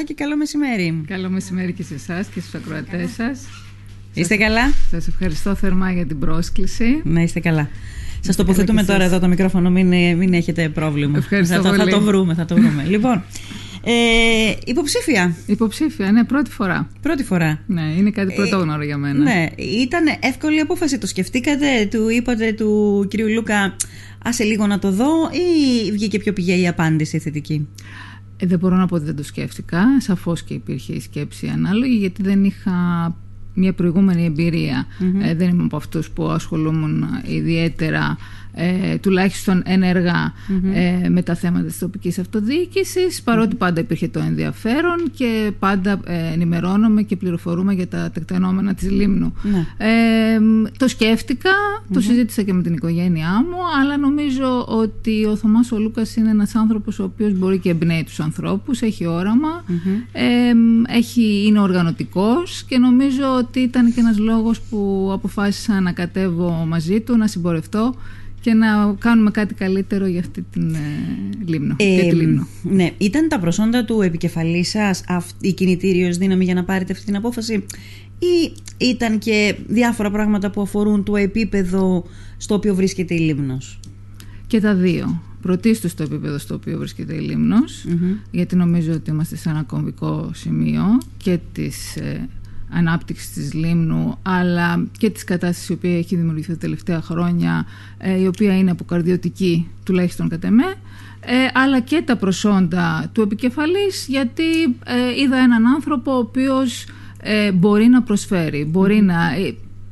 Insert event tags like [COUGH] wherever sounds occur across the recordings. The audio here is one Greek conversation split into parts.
και καλό μεσημέρι. Καλό μεσημέρι και σε εσάς και στους ακροατές σας. Είστε καλά; Σας ευχαριστώ θερμά για την πρόσκληση. Να είστε καλά. Σας τοποθετούμε τώρα εδώ το μικρόφωνο, μην, μην έχετε πρόβλημα. Ευχαριστώ θα, πολύ. θα το βρούμε, θα το βρούμε. [LAUGHS] λοιπόν, ε, υποψήφια. Υποψήφια, ναι, πρώτη φορά. Πρώτη φορά. Ναι, είναι κάτι πρωτόγνωρο για μένα. Ναι, ήταν εύκολη απόφαση. Το σκεφτήκατε, του είπατε του κυρίου Λούκα, άσε λίγο να το δω, ή βγήκε πιο πηγαία η απάντηση θετική; Ε, δεν μπορώ να πω ότι δεν το σκέφτηκα. Σαφώς και υπήρχε η σκέψη ανάλογη, γιατί δεν είχα μια προηγούμενη εμπειρία. Ε, δεν είμαι από αυτούς που ασχολούμουν ιδιαίτερα ε, τουλάχιστον ε, με τα θέματα της τοπικής αυτοδιοίκησης παρότι πάντα υπήρχε το ενδιαφέρον και πάντα ε, ενημερώνομαι και πληροφορούμε για τα τεκτενόμενα της Λίμνου. Ναι. Ε, το σκέφτηκα, το συζήτησα και με την οικογένειά μου αλλά νομίζω ότι ο Θωμάς ο Λούκας είναι ένας άνθρωπος ο οποίος μπορεί και εμπνέει τους ανθρώπους, έχει όραμα, έχει, είναι οργανωτικός και νομίζω ότι ήταν και ένας λόγος που αποφάσισα να κατέβω μαζί του, να συμπορευτώ και να κάνουμε κάτι καλύτερο για αυτή την ε, λίμνο. Ε, τη λίμνο. Ναι, ήταν τα προσόντα του επικεφαλής σας η κινητήριος δύναμη για να πάρετε αυτή την απόφαση, ή ήταν και διάφορα πράγματα που αφορούν το επίπεδο στο οποίο βρίσκεται η Λίμνος; Και τα δύο. Πρωτίστως στο επίπεδο στο οποίο βρίσκεται η λιμνος γιατί νομίζω ότι είμαστε σε ένα κομβικό σημείο και της ε, ανάπτυξη της Λίμνου αλλά και της κατάστασης η οποία έχει δημιουργηθεί τα τελευταία χρόνια ε, η οποία είναι αποκαρδιωτική τουλάχιστον κατά με ε, αλλά και τα προσόντα του επικεφαλής γιατί ε, είδα έναν άνθρωπο ο οποίος μπορεί να προσφέρει, μπορεί, να,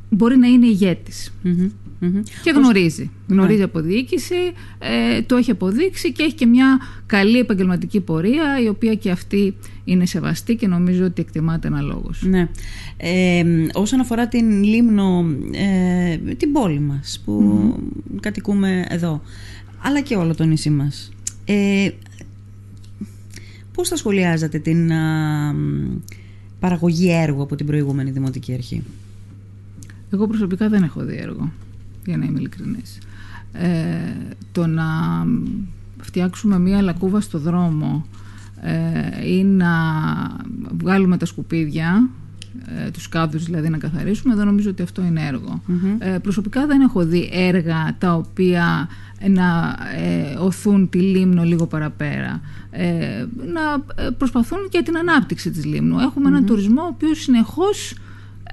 μπορεί να είναι και γνωρίζει. Γνωρίζει ναι. από διοίκηση, ε, το έχει αποδείξει και έχει και μια καλή επαγγελματική πορεία η οποία και αυτή είναι σεβαστή και νομίζω ότι εκτιμάται αναλόγως. Ναι. Ε, όσον αφορά την Λίμνο, ε, την πόλη μας που κατοικούμε εδώ, αλλά και όλο το νησί μας, ε, πώς θα σχολιάζατε την παραγωγή έργου από την προηγούμενη Δημοτική Αρχή; Εγώ προσωπικά δεν έχω δει έργο για να είμαι ειλικρινής. Ε, το να φτιάξουμε μία λακκούβα στο δρόμο ε, ή να βγάλουμε τα σκουπίδια ε, τους κάδους δηλαδή να καθαρίσουμε δεν νομίζω ότι αυτό είναι ε, προσωπικά δεν έχω δει έργα τα οποία να ε, οθούν τη Λίμνο λίγο παραπέρα. Ε, να προσπαθούν για την ανάπτυξη της Λίμνου. Έχουμε έναν τουρισμό ο οποίος συνεχώς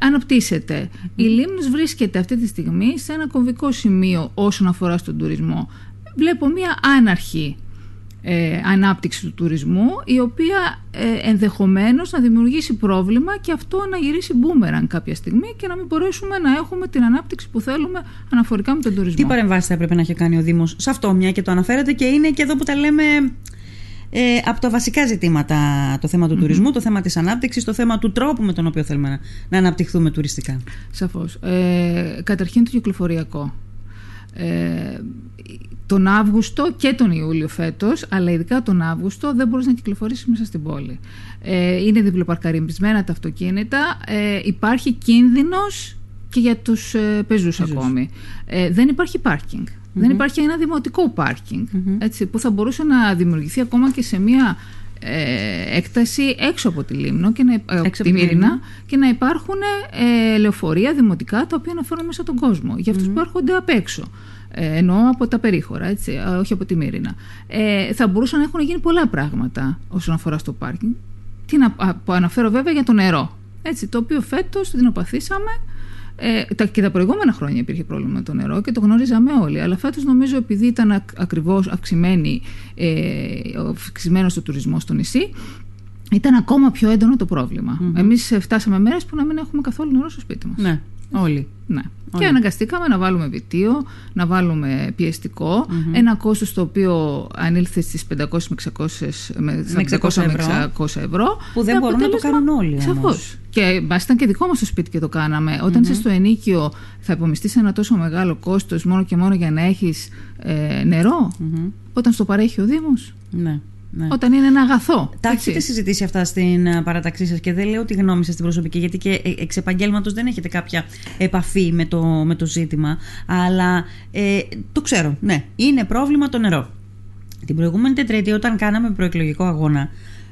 αναπτύσσεται. Η Λίμνος βρίσκεται αυτή τη στιγμή σε ένα κομβικό σημείο όσον αφορά στον τουρισμό. Βλέπω μία άναρχη ε, ανάπτυξη του τουρισμού η οποία ε, ενδεχομένως να δημιουργήσει πρόβλημα και αυτό να γυρίσει μπούμεραν κάποια στιγμή και να μην μπορέσουμε να έχουμε την ανάπτυξη που θέλουμε αναφορικά με τον τουρισμό. Τι παρεμβάσεις θα έπρεπε να έχει κάνει ο Δήμος; Σε αυτό μια και το αναφέρετε και είναι και εδώ που τα λέμε ε, από τα βασικά ζητήματα το θέμα του τουρισμού, το θέμα της ανάπτυξης, το θέμα του τρόπου με τον οποίο θέλουμε να, να αναπτυχθούμε τουριστικά. Σαφώς. Ε, καταρχήν το κυκλοφοριακό. Ε, τον Αύγουστο και τον Ιούλιο φέτος, αλλά ειδικά τον Αύγουστο δεν μπορείς να κυκλοφορήσεις μέσα στην πόλη. Ε, είναι διπλοπαρκαρισμένα τα αυτοκίνητα, ε, υπάρχει κίνδυνος και για τους ε, πεζούς, ακόμη. Ε, δεν υπάρχει πάρκινγκ. Δεν υπάρχει ένα δημοτικό έτσι, που θα μπορούσε να δημιουργηθεί ακόμα και σε μια ε, έκταση έξω από τη Λίμνο και να, ε, τη Μύρινα και να υπάρχουν ε, λεωφορεία δημοτικά τα οποία να φέρουν μέσα τον κόσμο για αυτούς που έρχονται απ' έξω. Ε, εννοώ από τα περίχωρα, έτσι, όχι από τη Μύρινα. Ε, θα μπορούσαν να έχουν γίνει πολλά πράγματα όσον αφορά στο πάρκινγκ. Τι να αναφέρω βέβαια για το νερό, έτσι, το οποίο φέτος την οπαθήσαμε ε, τα, και τα προηγούμενα χρόνια υπήρχε πρόβλημα με το νερό και το γνώριζαμε όλοι. Αλλά φέτος νομίζω επειδή ήταν ακ, ακριβώς αυξημένο ε, το τουρισμός στο νησί, ήταν ακόμα πιο έντονο το πρόβλημα. Mm-hmm. Εμείς φτάσαμε μέρες που να μην έχουμε καθόλου νερό στο σπίτι μας. Ναι, όλοι. Ναι. Και αναγκαστήκαμε να βάλουμε βιτίο, να βάλουμε πιεστικό, ένα κόστος το οποίο ανήλθε στις 500 με 600, με 600 ευρώ, 600 ευρώ. Που δεν μπορούν να το κάνουν όλοι Σαφώς. Και μα ήταν και δικό μας το σπίτι και το κάναμε. Όταν είσαι στο ενίκιο, θα υπομειστείς ένα τόσο μεγάλο κόστος μόνο και μόνο για να έχεις ε, νερό, όταν στο παρέχει ο Δήμος; Ναι. Ναι. Όταν είναι ένα αγαθό. Τα έχετε συζητήσει αυτά στην ε, παραταξή σας και δεν λέω τη γνώμη σας στην προσωπική, γιατί και ε, εξ επαγγέλματος δεν έχετε κάποια επαφή με το, με το ζήτημα. Αλλά ε, το ξέρω. Ναι, είναι πρόβλημα το νερό. Την προηγούμενη τετραετία, όταν κάναμε προεκλογικό αγώνα,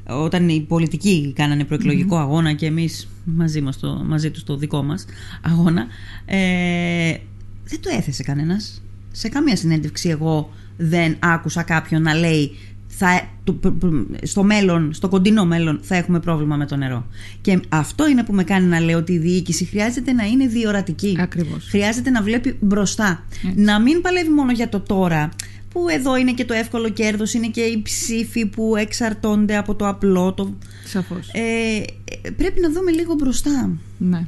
όταν οι πολιτικοί κάνανε αγώνα και εμείς μαζί, μας το, μαζί τους το δικό μας αγώνα ε, δεν το έθεσε κανένας σε καμία συνέντευξη εγώ δεν άκουσα κάποιον να λέει θα, στο μέλλον, στο κοντινό μέλλον θα έχουμε πρόβλημα με το νερό. Και αυτό είναι που με κάνει να λέω ότι η διοίκηση χρειάζεται να είναι διορατική. Ακριβώς. Χρειάζεται να βλέπει μπροστά. Να μην παλεύει μόνο για το τώρα. Που εδώ είναι και το εύκολο κέρδος, είναι και οι ψήφοι που εξαρτώνται από το απλό. Το... Σαφώς. Ε, πρέπει να δούμε λίγο μπροστά. Ναι.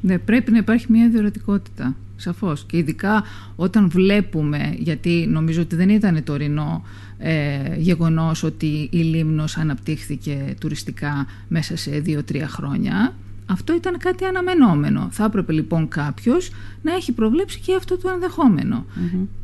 ναι. Πρέπει να υπάρχει μια διορατικότητα. Σαφώς. Και ειδικά όταν βλέπουμε, γιατί νομίζω ότι δεν ήταν τωρινό ε, γεγονός ότι η Λίμνος αναπτύχθηκε τουριστικά μέσα σε δύο-τρία χρόνια. Αυτό ήταν κάτι αναμενόμενο. Θα έπρεπε λοιπόν κάποιος να έχει προβλέψει και αυτό το ενδεχομενο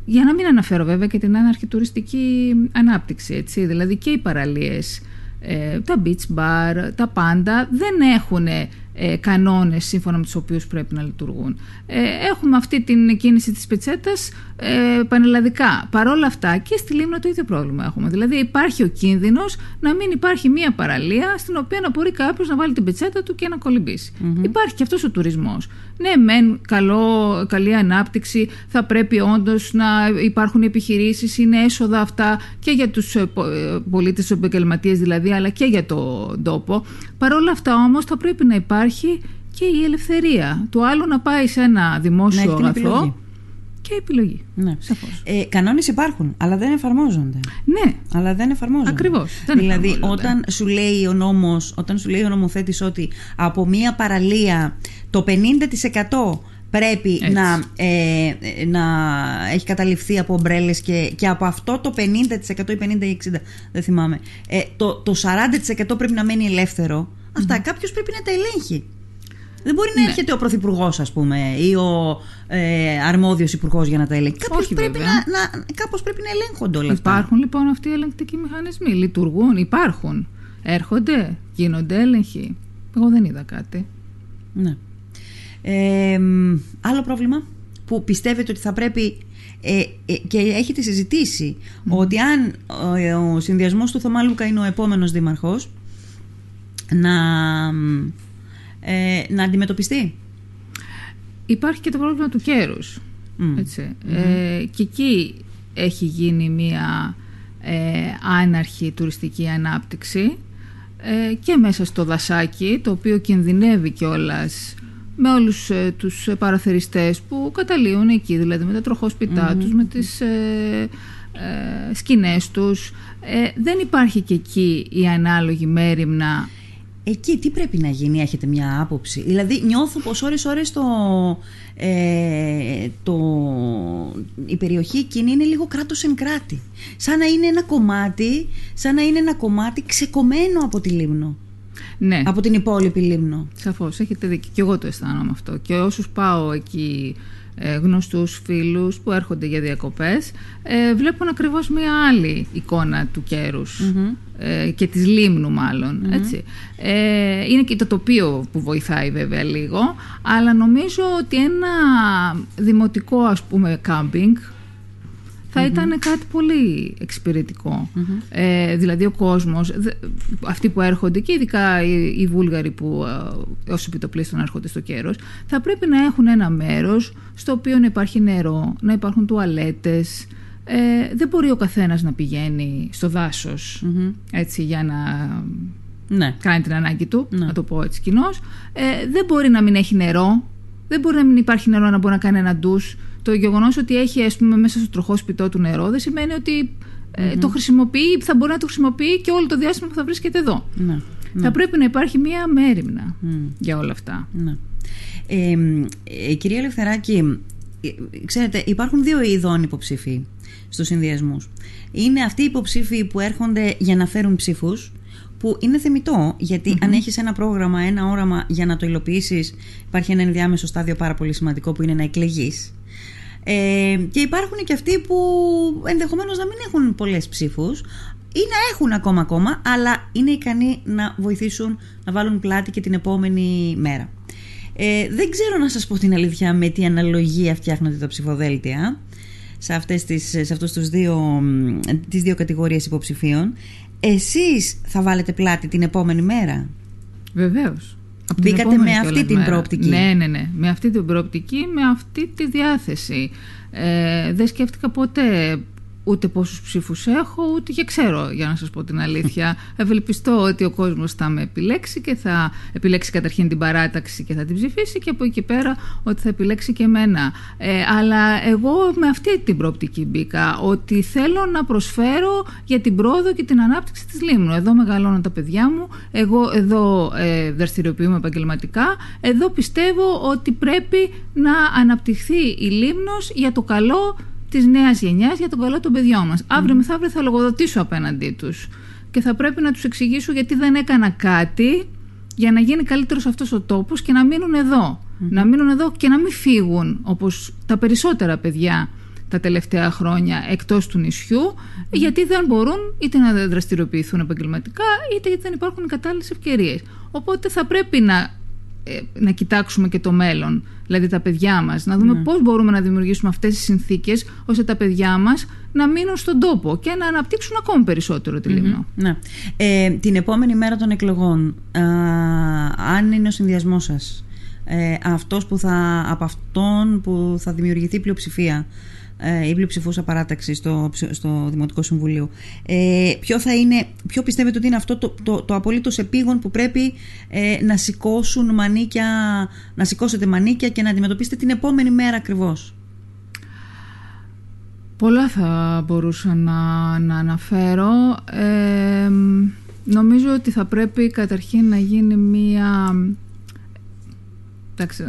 Για να μην αναφέρω βέβαια και την άναρχη τουριστική ανάπτυξη. Έτσι. Δηλαδή και οι παραλίες, ε, τα beach bar, τα πάντα δεν έχουν ε, κανόνες σύμφωνα με τους οποίους πρέπει να λειτουργούν. Ε, έχουμε αυτή την κίνηση της πετσέτας ε, πανελλαδικά. Παρόλα αυτά και στη Λίμνο το ίδιο πρόβλημα έχουμε. Δηλαδή υπάρχει ο κίνδυνος να μην υπάρχει μία παραλία στην οποία να μπορεί κάποιος να βάλει την πετσέτα του και να κολυμπήσει. Υπάρχει και αυτός ο τουρισμός. Ναι, μεν καλό, καλή ανάπτυξη, θα πρέπει όντως να υπάρχουν επιχειρήσεις, είναι έσοδα αυτά και για τους ε, ε, πολίτες, τους επαγγελματίες δηλαδή, αλλά και για τον τόπο. Παρ' όλα αυτά όμως θα πρέπει να υπάρχει και η ελευθερία του άλλου να πάει σε ένα δημόσιο αγαθό και επιλογή. Ναι. Ε, Κανόνες υπάρχουν, αλλά δεν εφαρμόζονται. Ναι. Αλλά δεν εφαρμόζονται. Ακριβώς. Δηλαδή, όταν σου λέει ο νόμος, όταν σου λέει ο νομοθέτης ότι από μία παραλία το 50% πρέπει να, ε, να έχει καταληφθεί από ομπρέλες και, και από αυτό το 50% ή 50% ή 60% δεν θυμάμαι ε, το, το 40% πρέπει να μένει ελεύθερο αυτά κάποιος πρέπει να τα ελέγχει δεν μπορεί να ναι. έρχεται ο Πρωθυπουργός, ας πούμε, ή ο ε, αρμόδιος υπουργός για να τα ελέγχει. Κάπω πρέπει, να, να, κάπως πρέπει να ελέγχονται όλα αυτά. Υπάρχουν λοιπόν αυτοί οι ελεγκτικοί μηχανισμοί. Λειτουργούν, υπάρχουν. Έρχονται, γίνονται έλεγχοι. Εγώ δεν είδα κάτι. Ναι. Ε, άλλο πρόβλημα που πιστεύετε ότι θα πρέπει ε, ε, και έχετε συζητήσει ότι αν ο, ο συνδυασμός του Θωμά είναι ο επόμενος δήμαρχος να ε, να αντιμετωπιστεί. Υπάρχει και το πρόβλημα του κέρους. ετσι Ε, και εκεί έχει γίνει μία ε, άναρχη τουριστική ανάπτυξη ε, και μέσα στο δασάκι, το οποίο κινδυνεύει κιόλας με όλους ε, τους παραθεριστές που καταλύουν εκεί, δηλαδή με τα τροχόσπιτά τους, με τις ε, ε, σκηνές τους. δεν υπάρχει και εκεί η ανάλογη μέρημνα Εκεί τι πρέπει να γίνει, έχετε μια άποψη; Δηλαδή νιώθω πως ώρες ώρες το, ε, το, η περιοχή εκείνη είναι λίγο κράτος εν κράτη. Σαν να είναι ένα κομμάτι, σαν να είναι ένα κομμάτι ξεκομμένο από τη Λίμνο. Ναι. Από την υπόλοιπη Λίμνο. Σαφώς, έχετε δίκιο. Και εγώ το αισθάνομαι αυτό. Και όσους πάω εκεί ε, γνωστούς φίλους που έρχονται για διακοπές ε, βλέπουν ακριβώς μια άλλη εικόνα του κερους ε, και της λίμνου έτσι. Ε, είναι και το τοπίο που βοηθάει βέβαια λίγο αλλά νομίζω ότι ένα δημοτικό ας πούμε κάμπινγκ θα ήταν κάτι πολύ Ε, δηλαδή ο κόσμος, αυτοί που έρχονται και ειδικά οι, οι Βούλγαροι που ε, ως επιτοπλίστων έρχονται στο κέρος, θα πρέπει να έχουν ένα μέρος στο οποίο να υπάρχει νερό, να υπάρχουν τουαλέτες, ε, δεν μπορεί ο καθένας να πηγαίνει στο δασος έτσι για να ναι. κάνει την ανάγκη του, ναι. να το πω έτσι κοινώς. Ε, δεν μπορεί να μην έχει νερό, δεν μπορεί να μην υπάρχει νερό να μπορεί να κάνει ένα ντους το γεγονός ότι έχει ας πούμε, μέσα στο τροχό σπιτό του νερό δεν σημαίνει ότι ε, το χρησιμοποιεί, θα μπορεί να το χρησιμοποιεί και όλο το διάστημα που θα βρίσκεται εδώ. Ναι, ναι. Θα πρέπει να υπάρχει μία μέρημνα για όλα αυτά. Ναι. Ε, ε, κυρία Ελευθεράκη, ε, ξέρετε, υπάρχουν δύο ειδών υποψήφοι στους συνδυασμούς. Είναι αυτοί οι υποψήφοι που έρχονται για να φέρουν ψήφους, που είναι θεμητό, αν έχεις ένα πρόγραμμα, ένα όραμα για να το υλοποιήσεις, υπάρχει ένα ενδιάμεσο στάδιο πάρα πολύ σημαντικό που είναι να εκλεγείς. Ε, και υπάρχουν και αυτοί που ενδεχομένως να μην έχουν πολλές ψήφους ή να έχουν ακόμα ακόμα, αλλά είναι ικανοί να βοηθήσουν να βάλουν πλάτη και την επόμενη μέρα. Ε, δεν ξέρω να σας πω την αλήθεια με τι αναλογία φτιάχνονται τα ψηφοδέλτια σε, αυτές τις, σε αυτούς τους δύο, τις δύο κατηγορίες υποψηφίων. εσείς θα βάλετε πλάτη την επόμενη μέρα; Βεβαίως. Από Μπήκατε με αυτή την προοπτική. Ναι, ναι, ναι. Με αυτή την προοπτική, με αυτή τη διάθεση. Ε, δεν σκέφτηκα ποτέ ούτε πόσους ψήφους έχω, ούτε και ξέρω για να σας πω την αλήθεια. [LAUGHS] Ευελπιστώ ότι ο κόσμος θα με επιλέξει και θα επιλέξει καταρχήν την παράταξη και θα την ψηφίσει και από εκεί πέρα ότι θα επιλέξει και εμένα. Ε, αλλά εγώ με αυτή την προοπτική μπήκα, ότι θέλω να προσφέρω για την πρόοδο και την ανάπτυξη της Λίμνου. Εδώ μεγαλώνουν τα παιδιά μου, εγώ εδώ ε, δραστηριοποιούμε επαγγελματικά, εδώ πιστεύω ότι πρέπει να αναπτυχθεί η Λίμνος για το καλό της νέας γενιάς για τον καλό των παιδιών μας. Αύριο μεθαύριο θα λογοδοτήσω απέναντί τους και θα πρέπει να τους εξηγήσω γιατί δεν έκανα κάτι για να γίνει καλύτερος αυτός ο τόπος και να μείνουν εδώ. Να μείνουν εδώ και να μην φύγουν όπως τα περισσότερα παιδιά τα τελευταία χρόνια εκτός του νησιού γιατί δεν μπορούν είτε να δραστηριοποιηθούν επαγγελματικά είτε γιατί δεν υπάρχουν οι κατάλληλες ευκαιρίες. Οπότε θα πρέπει να ε, να κοιτάξουμε και το μέλλον, δηλαδή τα παιδιά μας, να δούμε ναι. πώς μπορούμε να δημιουργήσουμε αυτές τις συνθήκες ώστε τα παιδιά μας να μείνουν στον τόπο και να αναπτύξουν ακόμη περισσότερο τη λιμνο Ναι. Ε, την επόμενη μέρα των εκλογών, α, αν είναι ο συνδυασμός σας, ε, αυτός που θα, από αυτόν που θα δημιουργηθεί πλειοψηφία, ε, η πλειοψηφούσα παράταξη στο, στο Δημοτικό Συμβουλίο. Ε, ποιο, θα είναι, ποιο πιστεύετε ότι είναι αυτό το, το, το απολύτως επίγον που πρέπει ε, να σηκώσουν μανίκια, να σηκώσετε μανίκια και να αντιμετωπίσετε την επόμενη μέρα ακριβώς; Πολλά θα μπορούσα να, να αναφέρω. Ε, νομίζω ότι θα πρέπει καταρχήν να γίνει μία εντάξει,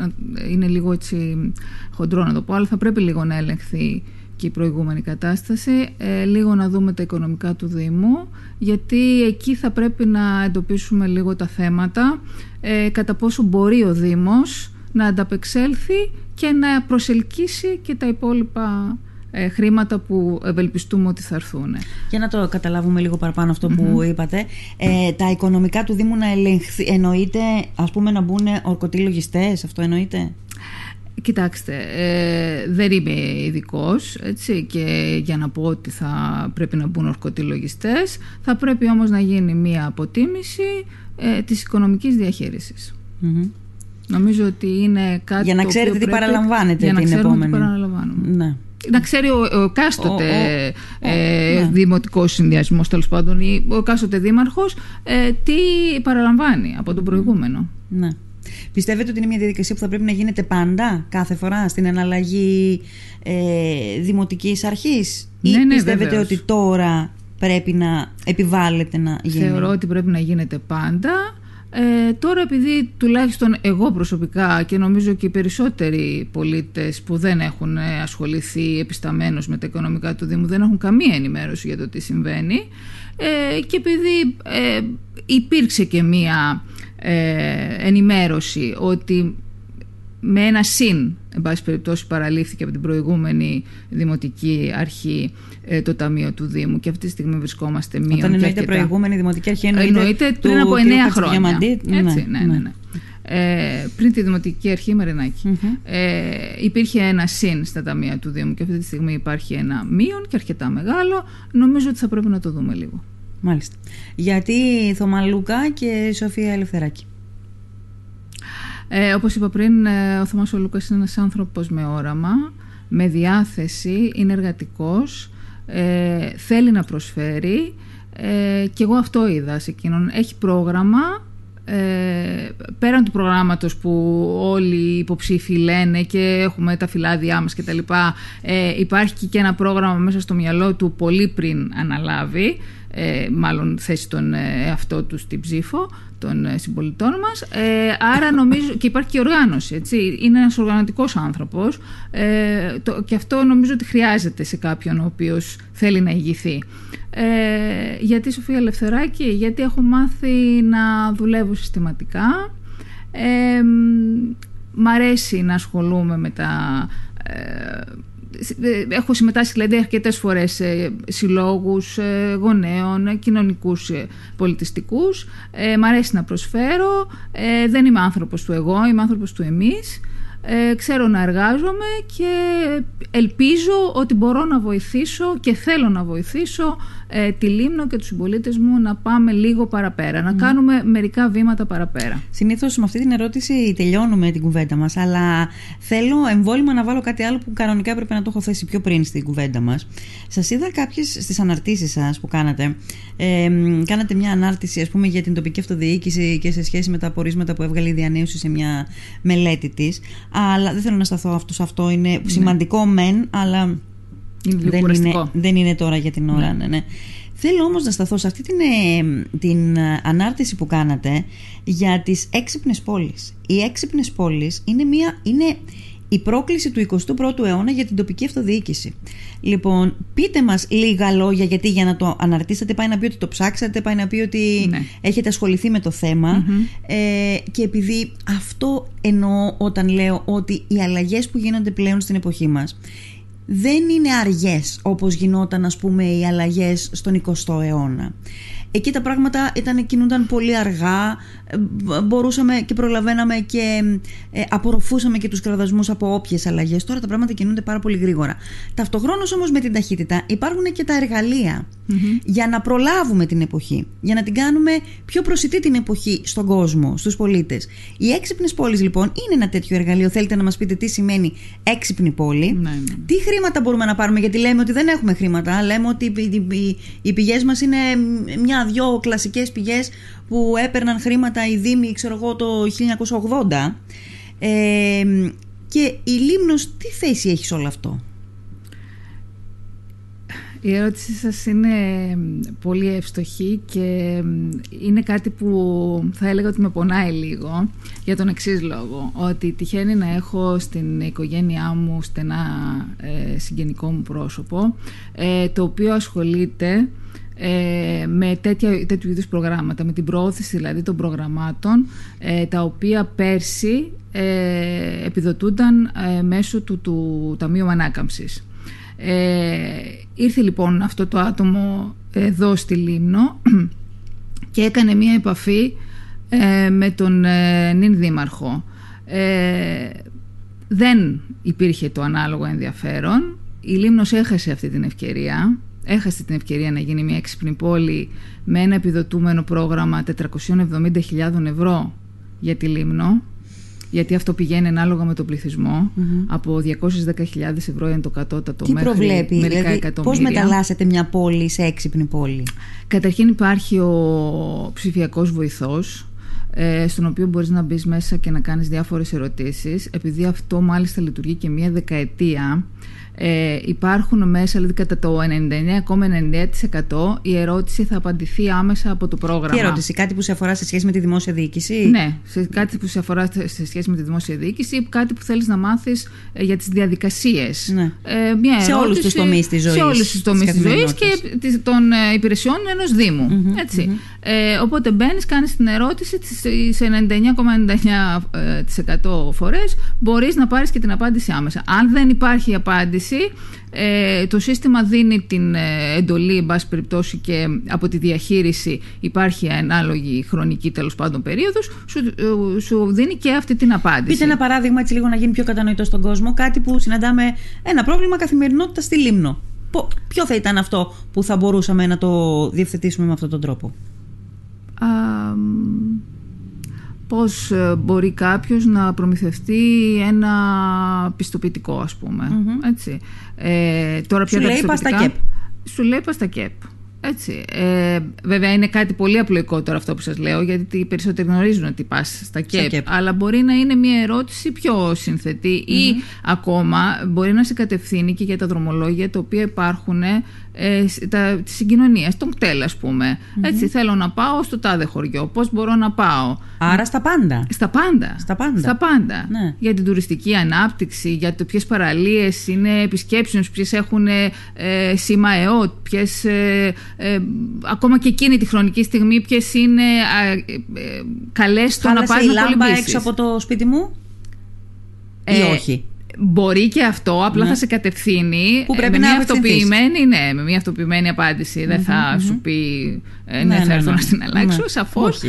είναι λίγο έτσι χοντρό να το πω, αλλά θα πρέπει λίγο να ελεγχθεί και η προηγούμενη κατάσταση, ε, λίγο να δούμε τα οικονομικά του Δήμου, γιατί εκεί θα πρέπει να εντοπίσουμε λίγο τα θέματα, ε, κατά πόσο μπορεί ο Δήμος να ανταπεξέλθει και να προσελκύσει και τα υπόλοιπα ε, χρήματα που ευελπιστούμε ότι θα έρθουν. Για να το καταλάβουμε λίγο παραπάνω που είπατε, ε, τα οικονομικά του Δήμου να ελεγχθεί, εννοείται ας πούμε να μπουν ορκωτοί λογιστές, αυτό εννοείται; Κοιτάξτε, ε, δεν είμαι ειδικός και για να πω ότι θα πρέπει να μπουν ορκωτοί λογιστές, θα πρέπει όμως να γίνει μία αποτίμηση ε, της οικονομικής Νομίζω ότι είναι κάτι Για να ξέρετε τι παραλαμβάνετε για να την επόμενη. Τι παραλαμβάνουμε. Ναι να ξέρει ο, ο κάστοτε ε, ναι. δημοτικός συνδυασμός, τέλος πάντων, ή ο κάστοτε δήμαρχος, ε, τι παραλαμβάνει από τον προηγούμενο. Ναι. Πιστεύετε ότι είναι μια διαδικασία που θα πρέπει να γίνεται πάντα, κάθε φορά, στην εναλλαγή ε, δημοτικής αρχής; Ή ναι, ναι, πιστεύετε ότι τώρα πρέπει να επιβάλλεται να γίνει; Θεωρώ ότι πρέπει να γίνεται πάντα. Ε, τώρα επειδή τουλάχιστον εγώ προσωπικά και νομίζω και οι περισσότεροι πολίτες που δεν έχουν ε, ασχοληθεί επισταμένως με τα οικονομικά του Δήμου δεν έχουν καμία ενημέρωση για το τι συμβαίνει ε, και επειδή ε, υπήρξε και μία ενημέρωση ότι με ένα συν, εν πάση περιπτώσει, παραλήφθηκε από την προηγούμενη δημοτική αρχή ε, το Ταμείο του Δήμου και αυτή τη στιγμή βρισκόμαστε μείον. Όταν εννοείται προηγούμενη δημοτική αρχή, εννοείται, εννοείται του, πριν από 9 χρόνια. Έτσι, ναι, ναι, ναι. ναι. ναι. Ε, πριν τη Δημοτική Αρχή Μαρινάκη. Ε, υπήρχε ένα συν στα ταμεία του Δήμου και αυτή τη στιγμή υπάρχει ένα μείον και αρκετά μεγάλο. Νομίζω ότι θα πρέπει να το δούμε λίγο. Μάλιστα. Γιατί Θωμαλούκα και Σοφία Ελευθεράκη. Ε, όπως είπα πριν, ε, ο Θωμάς ο Λούκας είναι ένας άνθρωπος με όραμα, με διάθεση, είναι εργατικός, ε, θέλει να προσφέρει ε, και εγώ αυτό είδα σε εκείνον. Έχει πρόγραμμα, ε, πέραν του προγράμματος που όλοι οι υποψήφοι λένε και έχουμε τα φυλάδια μας και τα λοιπά, ε, υπάρχει και ένα πρόγραμμα μέσα στο μυαλό του πολύ πριν αναλάβει, ε, μάλλον θέσει τον εαυτό τους στην ψήφο των ε, συμπολιτών μας. Ε, άρα νομίζω και υπάρχει και οργάνωση έτσι. είναι ένας οργανωτικός άνθρωπος ε, το, και αυτό νομίζω ότι χρειάζεται σε κάποιον ο οποίος θέλει να ηγηθεί. Ε, γιατί Σοφία Ελευθεράκη γιατί έχω μάθει να δουλεύω συστηματικά. Ε, μ' αρέσει να ασχολούμαι με τα έχω συμμετάσχει δηλαδή αρκετές φορές σε συλλόγους ε, γονέων, κοινωνικούς ε, πολιτιστικούς. Ε, μ' αρέσει να προσφέρω. Ε, δεν είμαι άνθρωπος του εγώ, είμαι άνθρωπος του εμείς. Ε, ξέρω να εργάζομαι και ελπίζω ότι μπορώ να βοηθήσω και θέλω να βοηθήσω ε, τη Λίμνο και τους συμπολίτες μου να πάμε λίγο παραπέρα, να κάνουμε μερικά βήματα παραπέρα. Συνήθως με αυτή την ερώτηση τελειώνουμε την κουβέντα μας, αλλά θέλω εμβόλυμα να βάλω κάτι άλλο που κανονικά έπρεπε να το έχω θέσει πιο πριν στην κουβέντα μας. Σας είδα κάποιες στις αναρτήσεις σας που κάνατε, ε, κάνατε μια ανάρτηση ας πούμε για την τοπική αυτοδιοίκηση και σε σχέση με τα απορίσματα που έβγαλε η διανέωση σε μια μελέτη της, αλλά δεν θέλω να σταθώ αυτό σε αυτό, είναι ναι. σημαντικό μεν, αλλά δεν, είναι, δεν είναι τώρα για την ώρα. Ναι. Ναι, ναι. Θέλω όμως να σταθώ σε αυτή την, ε, την ε, ανάρτηση που κάνατε για τις έξυπνες πόλεις. Οι έξυπνες πόλεις είναι, μια, είναι η πρόκληση του 21ου αιώνα για την τοπική αυτοδιοίκηση. Λοιπόν, πείτε μας λίγα λόγια γιατί για να το αναρτήσετε πάει να πει ότι το ψάξατε, πάει να πει ότι ναι. έχετε ασχοληθεί με το θεμα ε, και επειδή αυτό εννοώ όταν λέω ότι οι αλλαγές που γίνονται πλέον στην εποχή μας δεν είναι αργές όπως γινόταν ας πούμε οι αλλαγές στον 20ο αιώνα. Εκεί τα πράγματα ήταν, κινούνταν πολύ αργά, ε, μπορούσαμε και προλαβαίναμε και ε, απορροφούσαμε και τους κραδασμούς από όποιες αλλαγές. Τώρα τα πράγματα κινούνται πάρα πολύ γρήγορα. Ταυτοχρόνως όμως με την ταχύτητα υπάρχουν και τα εργαλεια για να προλάβουμε την εποχή, για να την κάνουμε πιο προσιτή την εποχή στον κόσμο, στους πολίτες. Οι έξυπνες πόλεις λοιπόν είναι ένα τέτοιο εργαλείο. Θέλετε να μας πείτε τι σημαίνει έξυπνη πόλη, ναι, ναι. τι χρήματα μπορούμε να πάρουμε, γιατί λέμε ότι δεν έχουμε χρήματα, λέμε ότι οι πηγές μας είναι μια μια-δυο κλασικές πηγές που έπαιρναν χρήματα οι Δήμοι, ξέρω εγώ, το 1980. Ε, και η Λίμνος τι θέση έχει σε όλο αυτό; Η ερώτησή σας είναι πολύ εύστοχη και είναι κάτι που θα έλεγα ότι με πονάει λίγο για τον εξής λόγο ότι τυχαίνει να έχω στην οικογένειά μου στενά ε, συγγενικό μου πρόσωπο ε, το οποίο ασχολείται ε, με τέτοια, τέτοιου είδους προγράμματα, με την προώθηση δηλαδή των προγραμμάτων ε, τα οποία πέρσι ε, επιδοτούνταν ε, μέσω του, του Ταμείου Ανάκαμψης. ήρθε λοιπόν αυτό το άτομο εδώ στη Λίμνο [CLEARS THROAT] και έκανε μία επαφή με τον νυν δήμαρχο. δεν υπήρχε το ανάλογο ενδιαφέρον. Η Λίμνος έχασε αυτή την ευκαιρία έχασε την ευκαιρία να γίνει μια έξυπνη πόλη με ένα επιδοτούμενο πρόγραμμα 470.000 ευρώ για τη Λίμνο γιατί αυτό πηγαίνει ανάλογα με τον πληθυσμο Από 210.000 ευρώ είναι το κατώτατο Τι μέχρι προβλέπει, μερικά δηλαδή, εκατομμύρια. Πώς μεταλλάσσεται μια πόλη σε έξυπνη πόλη; Καταρχήν υπάρχει ο ψηφιακός βοηθός ε, στον οποίο μπορείς να μπεις μέσα και να κάνεις διάφορες ερωτήσεις. Επειδή αυτό μάλιστα λειτουργεί και μία δεκαετία, ε, υπάρχουν μέσα, δηλαδή κατά το 99,99% η ερώτηση θα απαντηθεί άμεσα από το πρόγραμμα. Τι ερώτηση, κάτι που σε αφορά σε σχέση με τη δημόσια διοίκηση; Ναι, σε κάτι που σε αφορά σε σχέση με τη δημόσια διοίκηση ή κάτι που θέλεις να μάθεις ε, για τις διαδικασίες. Ναι. Ε, μια σε όλους τους τομείς της ζωής. Σε όλους τους τομείς της ζωής και των ε, υπηρεσιών ενός Δήμου. ετσι Ε, οπότε μπαίνεις, κάνεις την ερώτηση σε 99,99% φορές μπορείς να πάρεις και την απάντηση άμεσα. Αν δεν υπάρχει απάντηση ε, το σύστημα δίνει την ε, εντολή, εν πάση περιπτώσει, και από τη διαχείριση υπάρχει ανάλογη χρονική τέλος πάντων περίοδος, σου, ε, σου δίνει και αυτή την απάντηση. Πείτε ένα παράδειγμα έτσι λίγο να γίνει πιο κατανοητό στον κόσμο, κάτι που συναντάμε ένα πρόβλημα καθημερινότητα στη Λίμνο. Ποιο θα ήταν αυτό που θα μπορούσαμε να το διευθετήσουμε με αυτόν τον τρόπο; Πώς ε, μπορεί κάποιος να προμηθευτεί ένα πιστοποιητικό ας πουμε Έτσι. Ε, τώρα Σου λέει πας ΚΕΠ. Σου λέει πας ΚΕΠ. Έτσι. Ε, βέβαια είναι κάτι πολύ απλοϊκό τώρα αυτό που σας λέω γιατί οι περισσότεροι γνωρίζουν ότι πας στα ΚΕΠ, αλλά μπορεί να είναι μια ερώτηση πιο συνθετη ή ακόμα μπορεί να σε κατευθύνει και για τα δρομολόγια τα οποία υπάρχουν ε, τα, της συγκοινωνίας, τον κτέλ ας πουμε Έτσι θέλω να πάω στο τάδε χωριό, πώς μπορώ να πάω; Άρα στα πάντα. Στα πάντα. Στα πάντα. Στα πάντα. Ναι. Για την τουριστική ανάπτυξη, για το ποιες παραλίες είναι επισκέψεις, ποιες έχουν ε, σήμα ΕΟΤ, ποιες ε, ε, ακόμα και εκείνη τη χρονική στιγμή ποιες είναι ε, ε, καλές στο να πάει να λάμπα έξω από το σπίτι μου; Ή ε, όχι; Μπορεί και αυτό, απλά ναι. θα σε κατευθύνει. Που πρέπει με μια αυτοποιημένη, ναι, με μια αυτοποιημένη Δεν θα σου πει ναι, ναι, θα ναι, έρθω να την αλλάξω. Ναι. Σαφώς,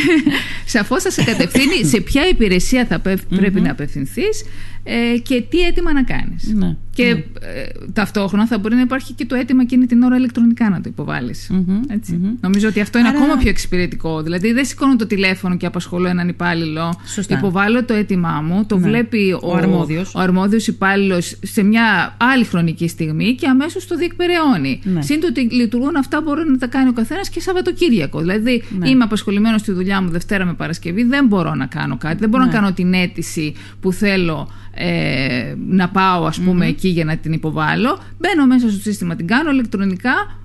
[LAUGHS] σαφώς θα σε κατευθύνει σε ποια υπηρεσία θα πρεπει να απευθυνθείς ε, και τι έτοιμα να κάνεις. Ναι. Και ε, ταυτόχρονα θα μπορεί να υπάρχει και το αίτημα εκείνη την ώρα ηλεκτρονικά να το υποβάλεις. ετσι Νομίζω ότι αυτό είναι ακόμα πιο εξυπηρετικό. Δηλαδή δεν σηκώνω το τηλέφωνο και απασχολώ έναν υπάλληλο. Σωστά. Υποβάλλω το αίτημά μου, το Ναι. βλέπει ο, Ο αρμόδιος. ο αρμόδιος υπάλληλος σε μια άλλη χρονική στιγμή και αμέσως το διεκπεραιώνει. Ναι. Συν το ότι λειτουργούν αυτά μπορεί να τα κάνει ο καθένας και Σαββατοκύριακο. Δηλαδή Ναι. είμαι απασχολημένος στη δουλειά μου Δευτέρα με Παρασκευή, δεν μπορώ να κάνω κάτι. Δεν μπορώ Ναι. να κάνω την αίτηση που θέλω ε, να πάω ας πούμε εκεί για να την υποβάλω. Μπαίνω μέσα στο σύστημα, την κάνω ηλεκτρονικά.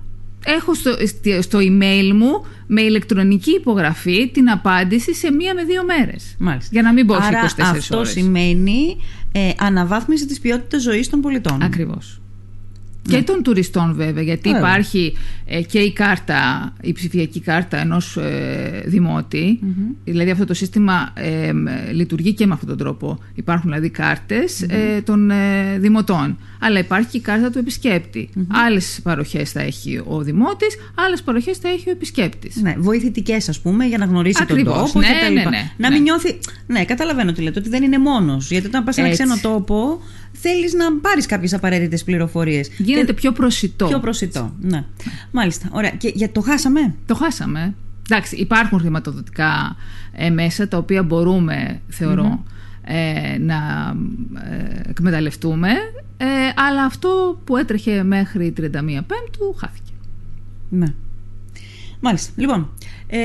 Έχω στο, στη- στο email μου με ηλεκτρονική υπογραφή την απάντηση σε μία με δύο μέρες. Μάλιστα. Για να μην πω σε Άρα 24 αυτό ώρες. σημαίνει ε, αναβάθμιση της ποιότητας ζωής των πολιτών. Ακριβώς. Και των τουριστών βέβαια, γιατί Βέβαια. υπάρχει ε, και η κάρτα, η ψηφιακή κάρτα ενός ε, δημοτη Δηλαδή αυτό το σύστημα ε, μ, λειτουργεί και με αυτόν τον τρόπο. Υπάρχουν δηλαδή κάρτες, ε, των ε, δημοτών. Αλλά υπάρχει και η κάρτα του επισκέπτη. Άλλες παροχές θα έχει ο δημότης, άλλες παροχές θα έχει ο επισκέπτης. Ναι, βοηθητικές, ας πούμε, για να γνωρίσει Ακριβώς. τον τόπο Ναι, και τα ναι, λοιπά. ναι, να ναι. μην νιώθει. Ναι, καταλαβαίνω τι λέτε, ότι δεν είναι μόνος. Γιατί όταν πας σε ένα Έτσι. ξένο τόπο, θέλεις να πάρεις κάποιες απαραίτητες πληροφορίες. Γίνεται πιο προσιτό. Πιο προσιτό. Ναι. Μάλιστα. Ωραία. Και για το χάσαμε; Το χάσαμε. Εντάξει, υπάρχουν χρηματοδοτικά ε, μέσα τα οποία μπορούμε, θεωρώ, ε, να ε, εκμεταλλευτούμε. Ε, αλλά αυτό που έτρεχε μέχρι 31 Πέμπτου χάθηκε. Ναι. Μάλιστα. Λοιπόν, ε,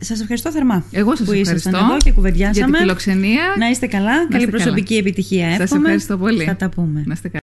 σας ευχαριστώ θερμά Εγώ σας που ήσασταν ευχαριστώ εδώ και κουβεντιάσαμε. για την φιλοξενία. Να είστε καλά. Καλή είστε προσωπική καλά. επιτυχία. Σας εύχομαι. ευχαριστώ πολύ. Θα τα πούμε. Να είστε καλά.